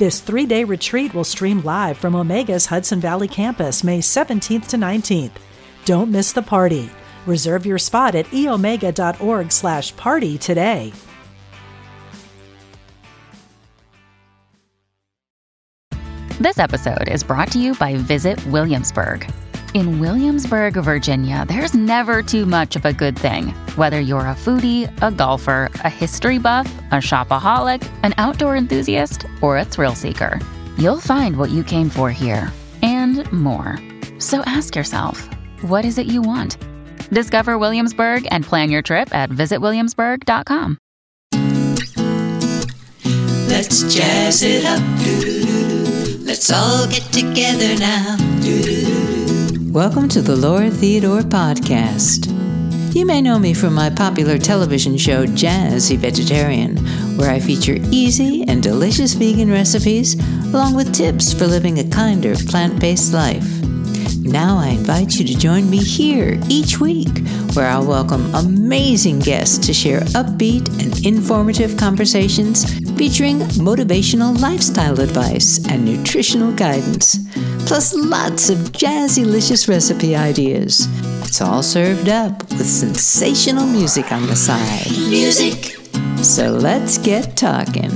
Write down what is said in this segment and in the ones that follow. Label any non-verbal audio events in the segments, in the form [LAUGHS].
This three day retreat will stream live from Omega's Hudson Valley campus May 17th to 19th. Don't miss the party. Reserve your spot at eomega.org slash party today. This episode is brought to you by Visit Williamsburg. In Williamsburg, Virginia, there's never too much of a good thing. Whether you're a foodie, a golfer, a history buff, a shopaholic, an outdoor enthusiast, or a thrill seeker, you'll find what you came for here and more. So ask yourself, what is it you want? Discover Williamsburg and plan your trip at visitwilliamsburg.com. Let's jazz it up. Let's all get together now. Welcome to the Laura Theodore Podcast. You may know me from my popular television show Jazzy Vegetarian, where I feature easy and delicious vegan recipes along with tips for living a kinder plant based life. Now I invite you to join me here each week, where I'll welcome amazing guests to share upbeat and informative conversations featuring motivational lifestyle advice and nutritional guidance, plus lots of jazzy-licious recipe ideas. It's all served up with sensational music on the side. Music! So let's get talking.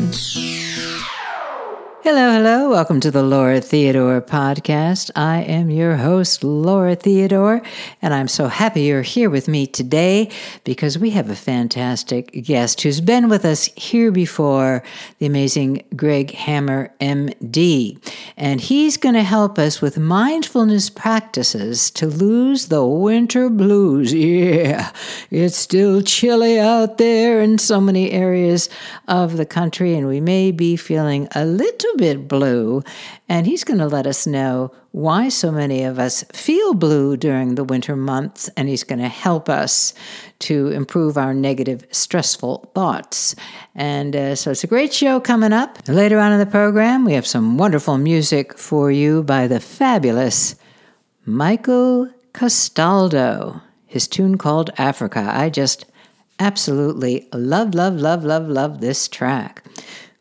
Hello, hello. Welcome to the Laura Theodore podcast. I am your host, Laura Theodore, and I'm so happy you're here with me today because we have a fantastic guest who's been with us here before, the amazing Greg Hammer, MD. And he's going to help us with mindfulness practices to lose the winter blues. [LAUGHS] Yeah, it's still chilly out there in so many areas of the country, and we may be feeling a little bit blue, and he's going to let us know why so many of us feel blue during the winter months, and he's going to help us to improve our negative, stressful thoughts. And uh, so it's a great show coming up. Later on in the program, we have some wonderful music for you by the fabulous Michael Castaldo. His tune called Africa. I just absolutely love, love, love, love, love this track.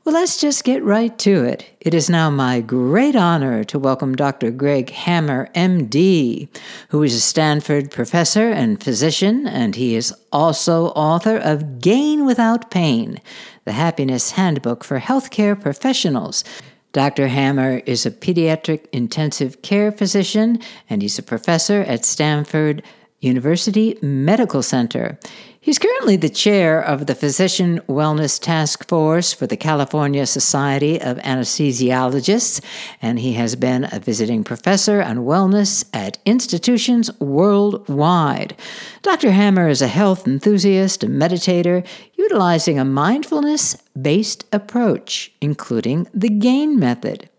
Well, let's just get right to it. It is now my great honor to welcome Dr. Greg Hammer, MD, who is a Stanford professor and physician, and he is also author of Gain Without Pain, the Happiness Handbook for Healthcare Professionals. Dr. Hammer is a pediatric intensive care physician, and he's a professor at Stanford University Medical Center. He's currently the chair of the Physician Wellness Task Force for the California Society of Anesthesiologists, and he has been a visiting professor on wellness at institutions worldwide. Dr. Hammer is a health enthusiast, a meditator, utilizing a mindfulness based approach, including the GAIN method.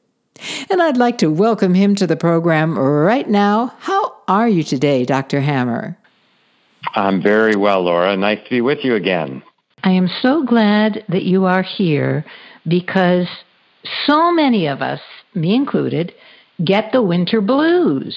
And I'd like to welcome him to the program right now. How are you today, Dr. Hammer? I'm very well, Laura. Nice to be with you again. I am so glad that you are here because so many of us, me included, get the winter blues.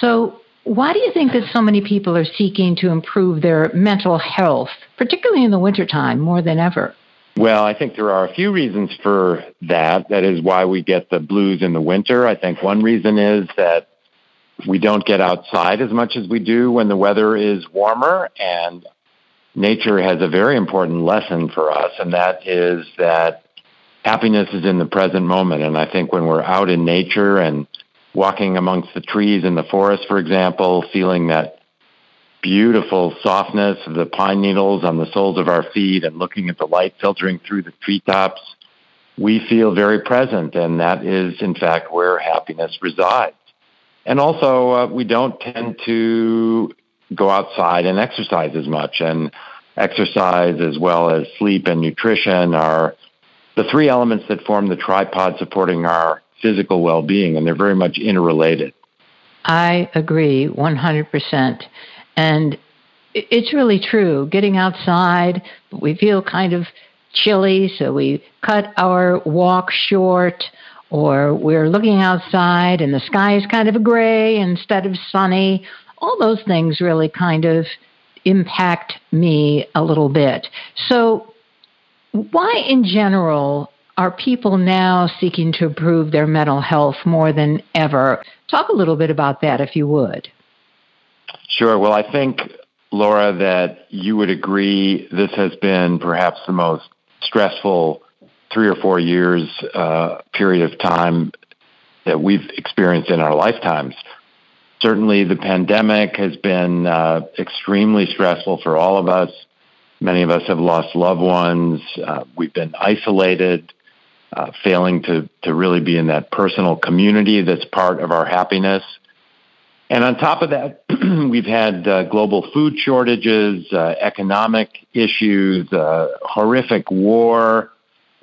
So, why do you think that so many people are seeking to improve their mental health, particularly in the wintertime, more than ever? Well, I think there are a few reasons for that. That is why we get the blues in the winter. I think one reason is that we don't get outside as much as we do when the weather is warmer and nature has a very important lesson for us and that is that happiness is in the present moment. And i think when we're out in nature and walking amongst the trees in the forest for example feeling that beautiful softness of the pine needles on the soles of our feet and looking at the light filtering through the treetops we feel very present and that is in fact where happiness resides and also, uh, we don't tend to go outside and exercise as much. And exercise, as well as sleep and nutrition, are the three elements that form the tripod supporting our physical well being, and they're very much interrelated. I agree 100%. And it's really true. Getting outside, we feel kind of chilly, so we cut our walk short, or we're looking outside and the sky is kind of gray instead of sunny. All those things really kind of impact me a little bit. So, why in general are people now seeking to improve their mental health more than ever? Talk a little bit about that, if you would. Sure. Well, I think, Laura, that you would agree this has been perhaps the most stressful three or four years uh, period of time that we've experienced in our lifetimes. Certainly, the pandemic has been uh, extremely stressful for all of us. Many of us have lost loved ones. Uh, we've been isolated, uh, failing to, to really be in that personal community that's part of our happiness. And on top of that, [CLEARS THROAT] we've had uh, global food shortages, uh, economic issues, uh, horrific war,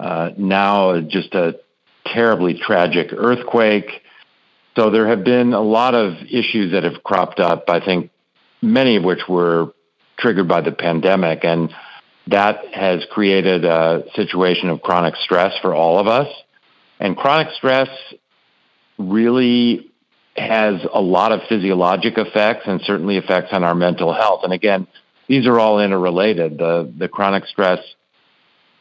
uh, now just a terribly tragic earthquake. So there have been a lot of issues that have cropped up, I think many of which were triggered by the pandemic. And that has created a situation of chronic stress for all of us. And chronic stress really has a lot of physiologic effects and certainly effects on our mental health. And again, these are all interrelated. The, the chronic stress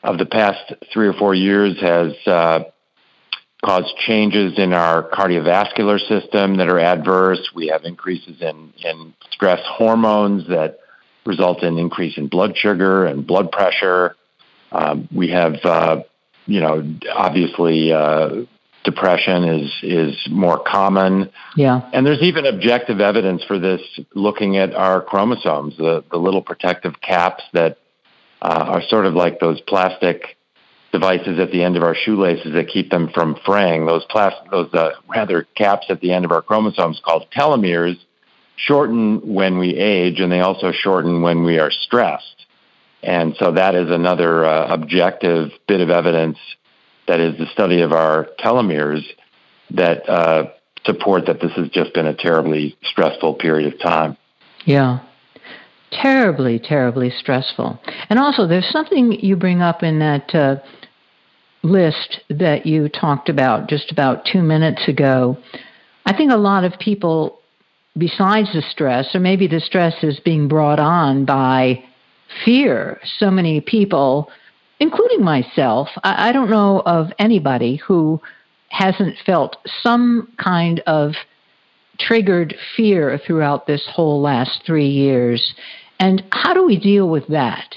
of the past three or four years has uh, caused changes in our cardiovascular system that are adverse. We have increases in, in stress hormones that result in increase in blood sugar and blood pressure. Um, we have, uh, you know, obviously uh, depression is is more common. Yeah. And there's even objective evidence for this looking at our chromosomes, the, the little protective caps that uh, are sort of like those plastic devices at the end of our shoelaces that keep them from fraying. Those plastic, those uh, rather caps at the end of our chromosomes called telomeres shorten when we age, and they also shorten when we are stressed. And so that is another uh, objective bit of evidence that is the study of our telomeres that uh, support that this has just been a terribly stressful period of time. Yeah. Terribly, terribly stressful. And also, there's something you bring up in that uh, list that you talked about just about two minutes ago. I think a lot of people, besides the stress, or maybe the stress is being brought on by fear. So many people including myself, I, I don't know of anybody who hasn't felt some kind of triggered fear throughout this whole last three years. And how do we deal with that?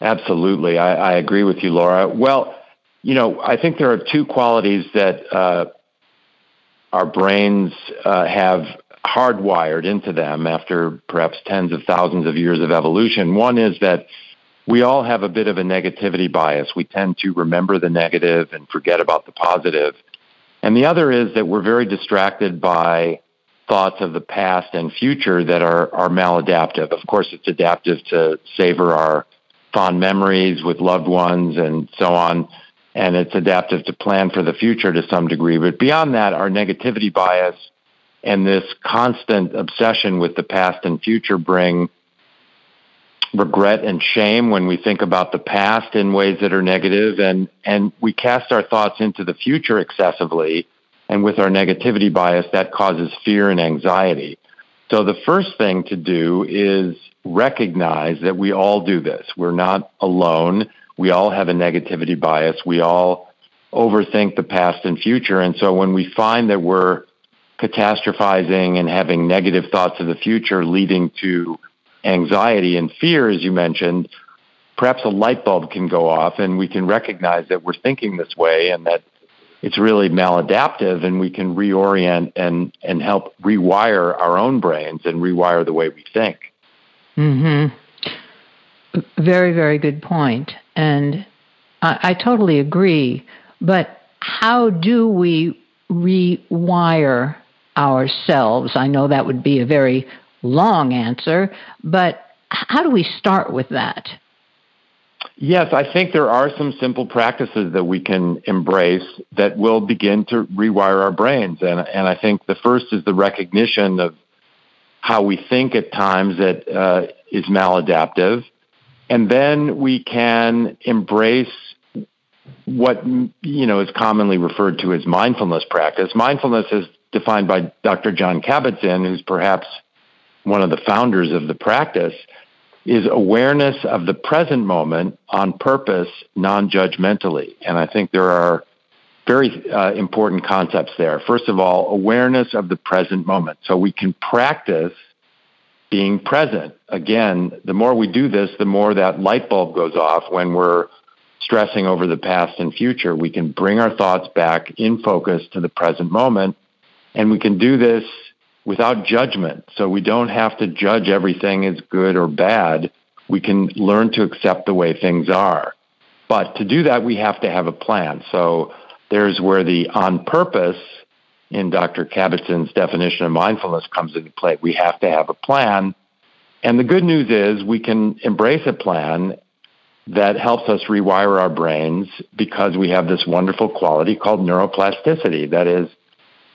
Absolutely. I, I agree with you, Laura. Well, you know, I think there are two qualities that uh, our brains uh, have hardwired into them after perhaps tens of thousands of years of evolution. One is that we all have a bit of a negativity bias. We tend to remember the negative and forget about the positive. And the other is that we're very distracted by thoughts of the past and future that are, are maladaptive. Of course, it's adaptive to savor our fond memories with loved ones and so on. And it's adaptive to plan for the future to some degree. But beyond that, our negativity bias and this constant obsession with the past and future bring regret and shame when we think about the past in ways that are negative and and we cast our thoughts into the future excessively and with our negativity bias that causes fear and anxiety. So the first thing to do is recognize that we all do this. We're not alone. We all have a negativity bias. We all overthink the past and future. And so when we find that we're catastrophizing and having negative thoughts of the future leading to anxiety and fear, as you mentioned, perhaps a light bulb can go off and we can recognize that we're thinking this way and that it's really maladaptive and we can reorient and, and help rewire our own brains and rewire the way we think. Mm-hmm. Very, very good point. And I, I totally agree. But how do we rewire ourselves? I know that would be a very long answer, but how do we start with that? Yes, I think there are some simple practices that we can embrace that will begin to rewire our brains. And, and I think the first is the recognition of how we think at times that uh, is maladaptive. And then we can embrace what you know is commonly referred to as mindfulness practice. Mindfulness is defined by Dr. Jon Kabat-Zinn, who's perhaps one of the founders of the practice is awareness of the present moment on purpose, non judgmentally. And I think there are very uh, important concepts there. First of all, awareness of the present moment. So we can practice being present. Again, the more we do this, the more that light bulb goes off when we're stressing over the past and future. We can bring our thoughts back in focus to the present moment. And we can do this without judgment. So we don't have to judge everything as good or bad. We can learn to accept the way things are. But to do that, we have to have a plan. So there's where the on purpose in Dr. Kabat-Zinn's definition of mindfulness comes into play. We have to have a plan. And the good news is we can embrace a plan that helps us rewire our brains because we have this wonderful quality called neuroplasticity. That is,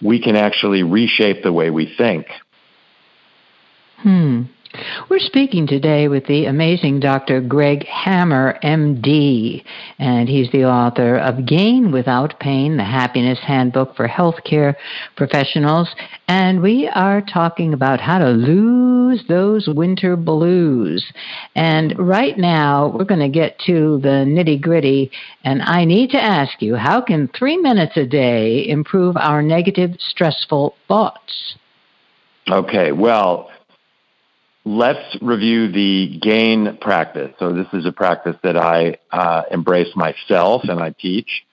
we can actually reshape the way we think. Hmm. We're speaking today with the amazing Dr. Greg Hammer, MD, and he's the author of Gain Without Pain, the Happiness Handbook for Healthcare Professionals. And we are talking about how to lose those winter blues. And right now, we're going to get to the nitty gritty. And I need to ask you how can three minutes a day improve our negative, stressful thoughts? Okay, well, let's review the gain practice. So this is a practice that I uh, embrace myself and I teach.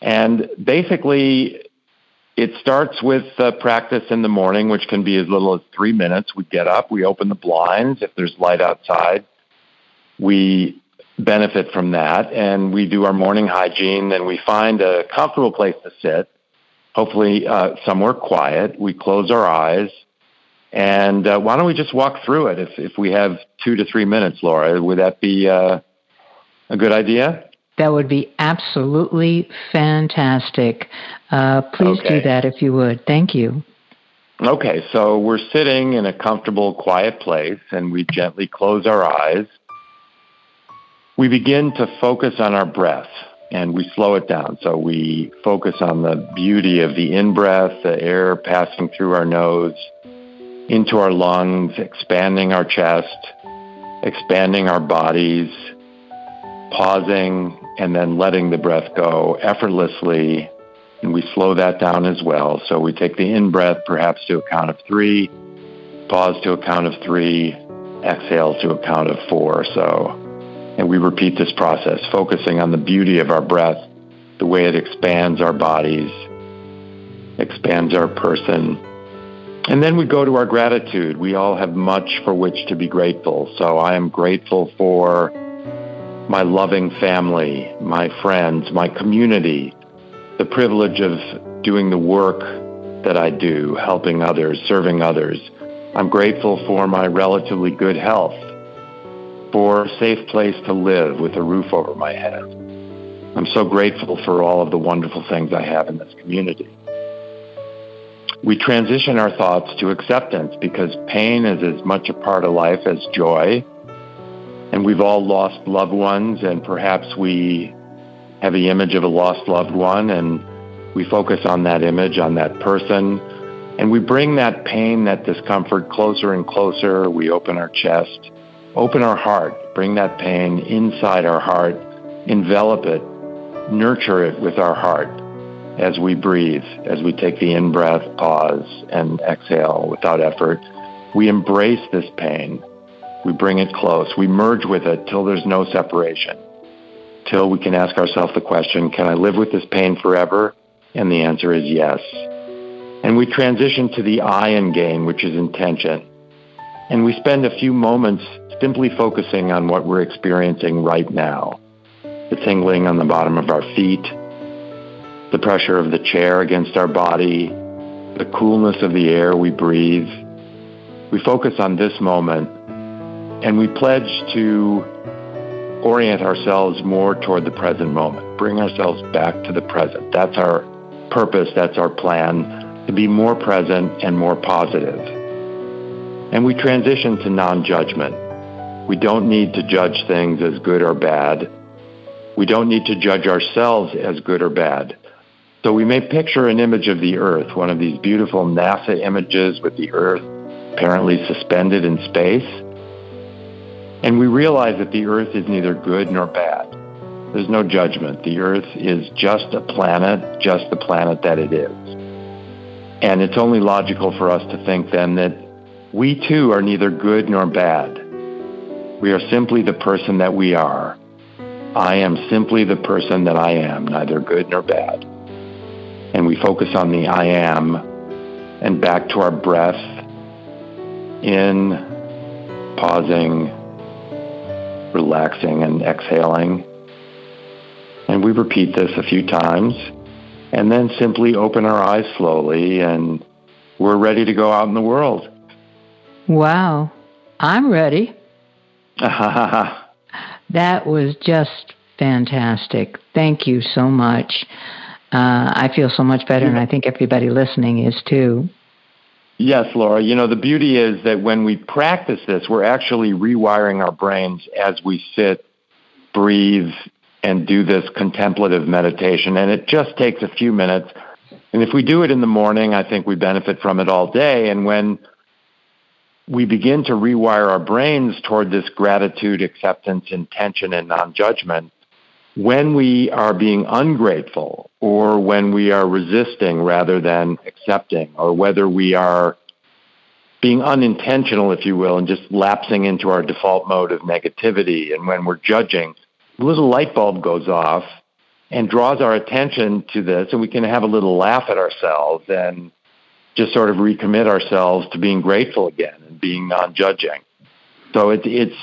And basically, it starts with uh, practice in the morning, which can be as little as three minutes. We get up, we open the blinds. If there's light outside, we benefit from that. And we do our morning hygiene and we find a comfortable place to sit, hopefully uh, somewhere quiet. We close our eyes and uh, why don't we just walk through it if, if we have two to three minutes, Laura? Would that be uh, a good idea? That would be absolutely fantastic. Uh, please okay. do that if you would. Thank you. Okay, so we're sitting in a comfortable, quiet place, and we gently close our eyes. We begin to focus on our breath and we slow it down. So we focus on the beauty of the in breath, the air passing through our nose into our lungs, expanding our chest, expanding our bodies, pausing, and then letting the breath go effortlessly. And we slow that down as well. So we take the in breath perhaps to a count of three, pause to a count of three, exhale to a count of four. So, and we repeat this process, focusing on the beauty of our breath, the way it expands our bodies, expands our person, and then we go to our gratitude. We all have much for which to be grateful. So I am grateful for my loving family, my friends, my community, the privilege of doing the work that I do, helping others, serving others. I'm grateful for my relatively good health, for a safe place to live with a roof over my head. I'm so grateful for all of the wonderful things I have in this community we transition our thoughts to acceptance because pain is as much a part of life as joy. And we've all lost loved ones, and perhaps we have the image of a lost loved one, and we focus on that image, on that person, and we bring that pain, that discomfort closer and closer. We open our chest, open our heart, bring that pain inside our heart, envelop it, nurture it with our heart as we breathe, as we take the in breath, pause, and exhale without effort. We embrace this pain. We bring it close. We merge with it till there's no separation. Till we can ask ourselves the question, can I live with this pain forever? And the answer is yes. And we transition to the I in gain, which is intention. And we spend a few moments simply focusing on what we're experiencing right now. The tingling on the bottom of our feet, the pressure of the chair against our body, the coolness of the air we breathe. We focus on this moment and we pledge to orient ourselves more toward the present moment, bring ourselves back to the present. That's our purpose, that's our plan, to be more present and more positive. And we transition to non judgment. We don't need to judge things as good or bad. We don't need to judge ourselves as good or bad. So we may picture an image of the Earth, one of these beautiful NASA images with the Earth apparently suspended in space. And we realize that the Earth is neither good nor bad. There's no judgment. The Earth is just a planet, just the planet that it is. And it's only logical for us to think then that we too are neither good nor bad. We are simply the person that we are. I am simply the person that I am, neither good nor bad. And we focus on the I am and back to our breath in, pausing, relaxing, and exhaling. And we repeat this a few times and then simply open our eyes slowly and we're ready to go out in the world. Wow. I'm ready. [LAUGHS] that was just fantastic. Thank you so much. Uh, I feel so much better, and I think everybody listening is too. Yes, Laura. You know, the beauty is that when we practice this, we're actually rewiring our brains as we sit, breathe, and do this contemplative meditation. And it just takes a few minutes. And if we do it in the morning, I think we benefit from it all day. And when we begin to rewire our brains toward this gratitude, acceptance, intention, and non judgment, when we are being ungrateful or when we are resisting rather than accepting, or whether we are being unintentional, if you will, and just lapsing into our default mode of negativity, and when we're judging, a little light bulb goes off and draws our attention to this, and we can have a little laugh at ourselves and just sort of recommit ourselves to being grateful again and being non-judging. So it's it's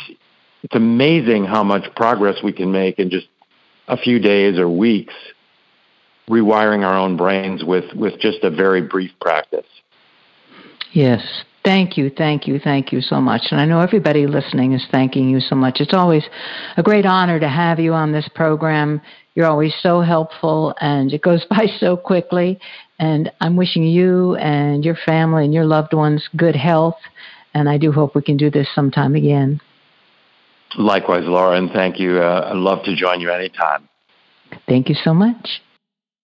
it's amazing how much progress we can make in just a few days or weeks rewiring our own brains with with just a very brief practice. Yes. Thank you, thank you, thank you so much. And I know everybody listening is thanking you so much. It's always a great honor to have you on this program. You're always so helpful and it goes [LAUGHS] by so quickly. And I'm wishing you and your family and your loved ones good health. And I do hope we can do this sometime again. Likewise, Laura, and thank you. Uh, I'd love to join you anytime. Thank you so much.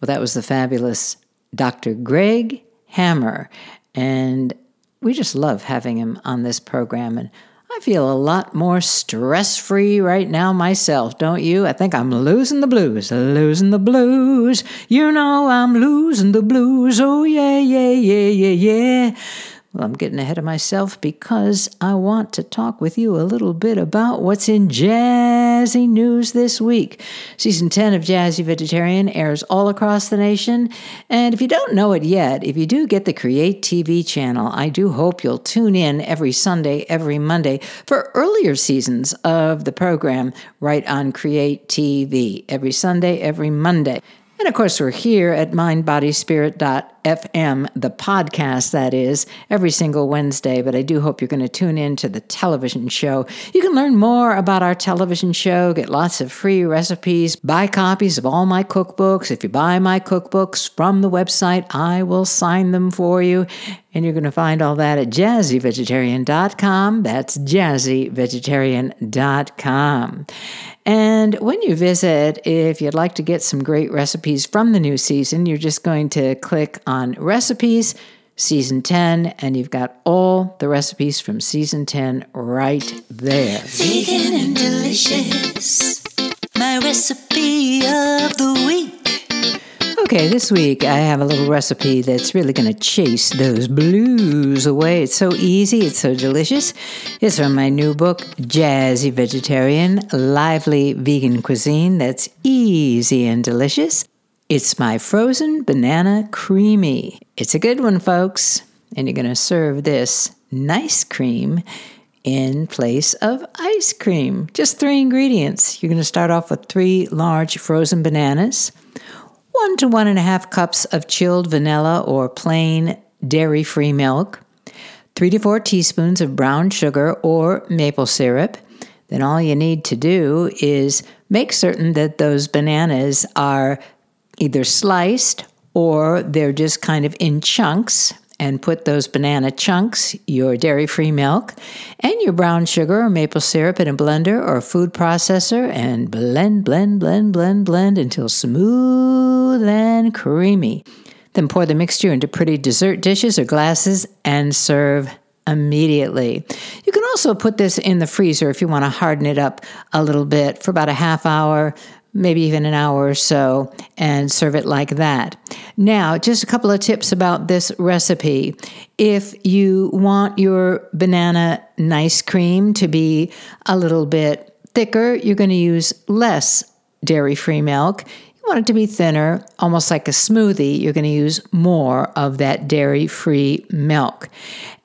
Well, that was the fabulous Dr. Greg Hammer. And we just love having him on this program. And I feel a lot more stress free right now myself, don't you? I think I'm losing the blues, losing the blues. You know I'm losing the blues. Oh, yeah, yeah, yeah, yeah, yeah. Well, I'm getting ahead of myself because I want to talk with you a little bit about what's in jazzy news this week. Season 10 of Jazzy Vegetarian airs all across the nation. And if you don't know it yet, if you do get the Create TV channel, I do hope you'll tune in every Sunday, every Monday for earlier seasons of the program right on Create TV. Every Sunday, every Monday. And of course, we're here at mindbodyspirit.fm, the podcast that is, every single Wednesday. But I do hope you're going to tune in to the television show. You can learn more about our television show, get lots of free recipes, buy copies of all my cookbooks. If you buy my cookbooks from the website, I will sign them for you. And you're going to find all that at jazzyvegetarian.com. That's jazzyvegetarian.com. And when you visit, if you'd like to get some great recipes from the new season, you're just going to click on recipes, season 10, and you've got all the recipes from season 10 right there. Vegan and delicious, my recipe of the week. Okay, this week I have a little recipe that's really going to chase those blues away. It's so easy, it's so delicious. It's from my new book, Jazzy Vegetarian Lively Vegan Cuisine That's Easy and Delicious. It's my frozen banana creamy. It's a good one, folks. And you're going to serve this nice cream in place of ice cream. Just three ingredients. You're going to start off with three large frozen bananas one to one and a half cups of chilled vanilla or plain dairy free milk, three to four teaspoons of brown sugar or maple syrup. Then all you need to do is make certain that those bananas are either sliced or they're just kind of in chunks and put those banana chunks, your dairy free milk, and your brown sugar or maple syrup in a blender or food processor and blend, blend, blend, blend, blend until smooth and creamy. Then pour the mixture into pretty dessert dishes or glasses and serve immediately. You can also put this in the freezer if you want to harden it up a little bit for about a half hour, maybe even an hour or so, and serve it like that. Now, just a couple of tips about this recipe. If you want your banana nice cream to be a little bit thicker, you're going to use less dairy free milk. Want it to be thinner, almost like a smoothie, you're going to use more of that dairy free milk.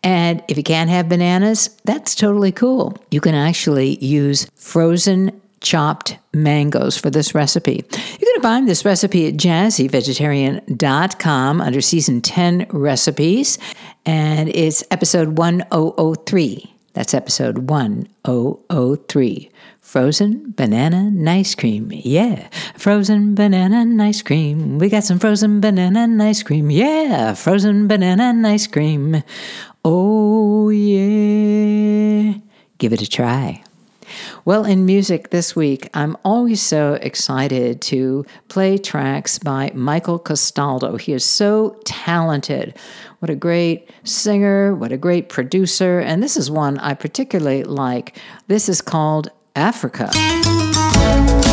And if you can't have bananas, that's totally cool. You can actually use frozen chopped mangoes for this recipe. You can find this recipe at jazzyvegetarian.com under season 10 recipes, and it's episode 1003. That's episode 1003. Frozen banana ice cream. Yeah. Frozen banana ice cream. We got some frozen banana ice cream. Yeah. Frozen banana ice cream. Oh, yeah. Give it a try. Well, in music this week, I'm always so excited to play tracks by Michael Castaldo. He is so talented. What a great singer, what a great producer. And this is one I particularly like. This is called Africa. Africa.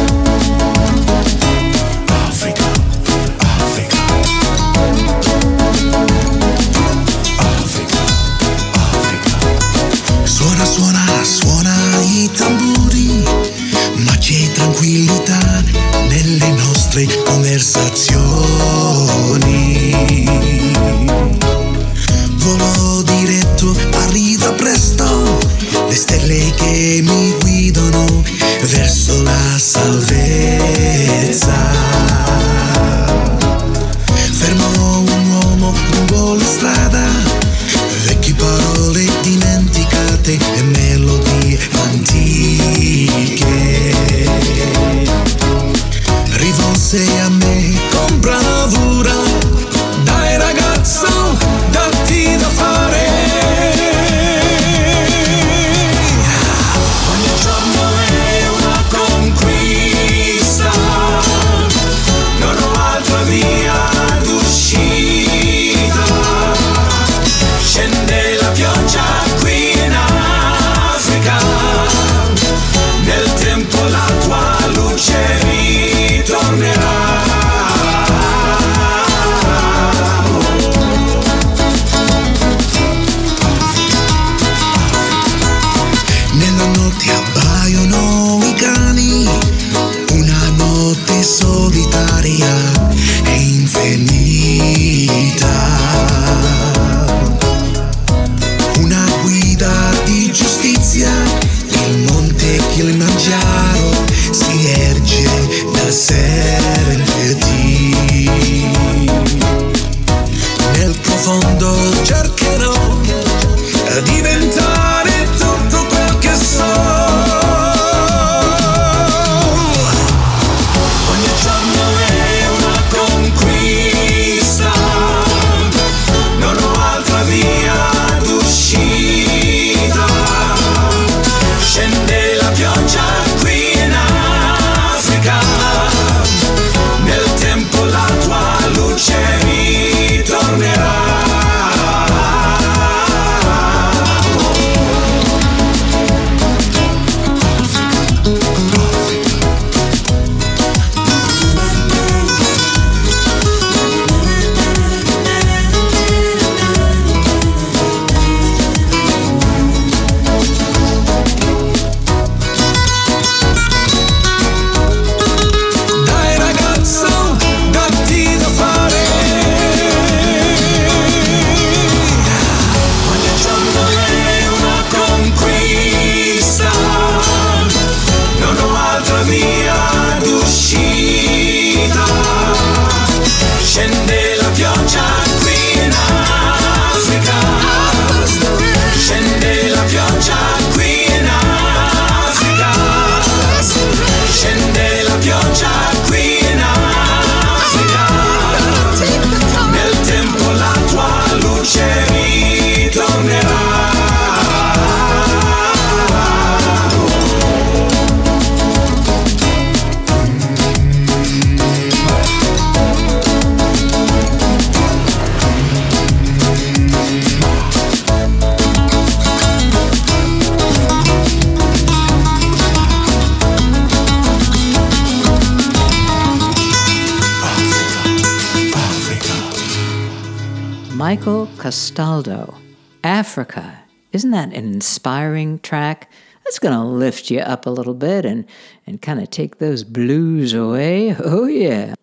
Michael Castaldo, Africa. Isn't that an inspiring track? That's going to lift you up a little bit and, and kind of take those blues away. Oh, yeah.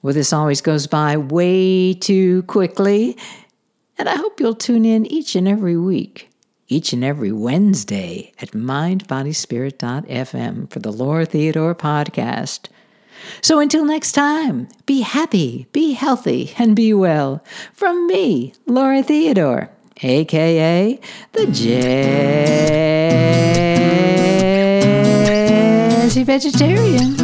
Well, this always goes by way too quickly. And I hope you'll tune in each and every week, each and every Wednesday at mindbodyspirit.fm for the Laura Theodore podcast. So until next time, be happy, be healthy, and be well. From me, Laura Theodore, aka the Jazzy Vegetarian.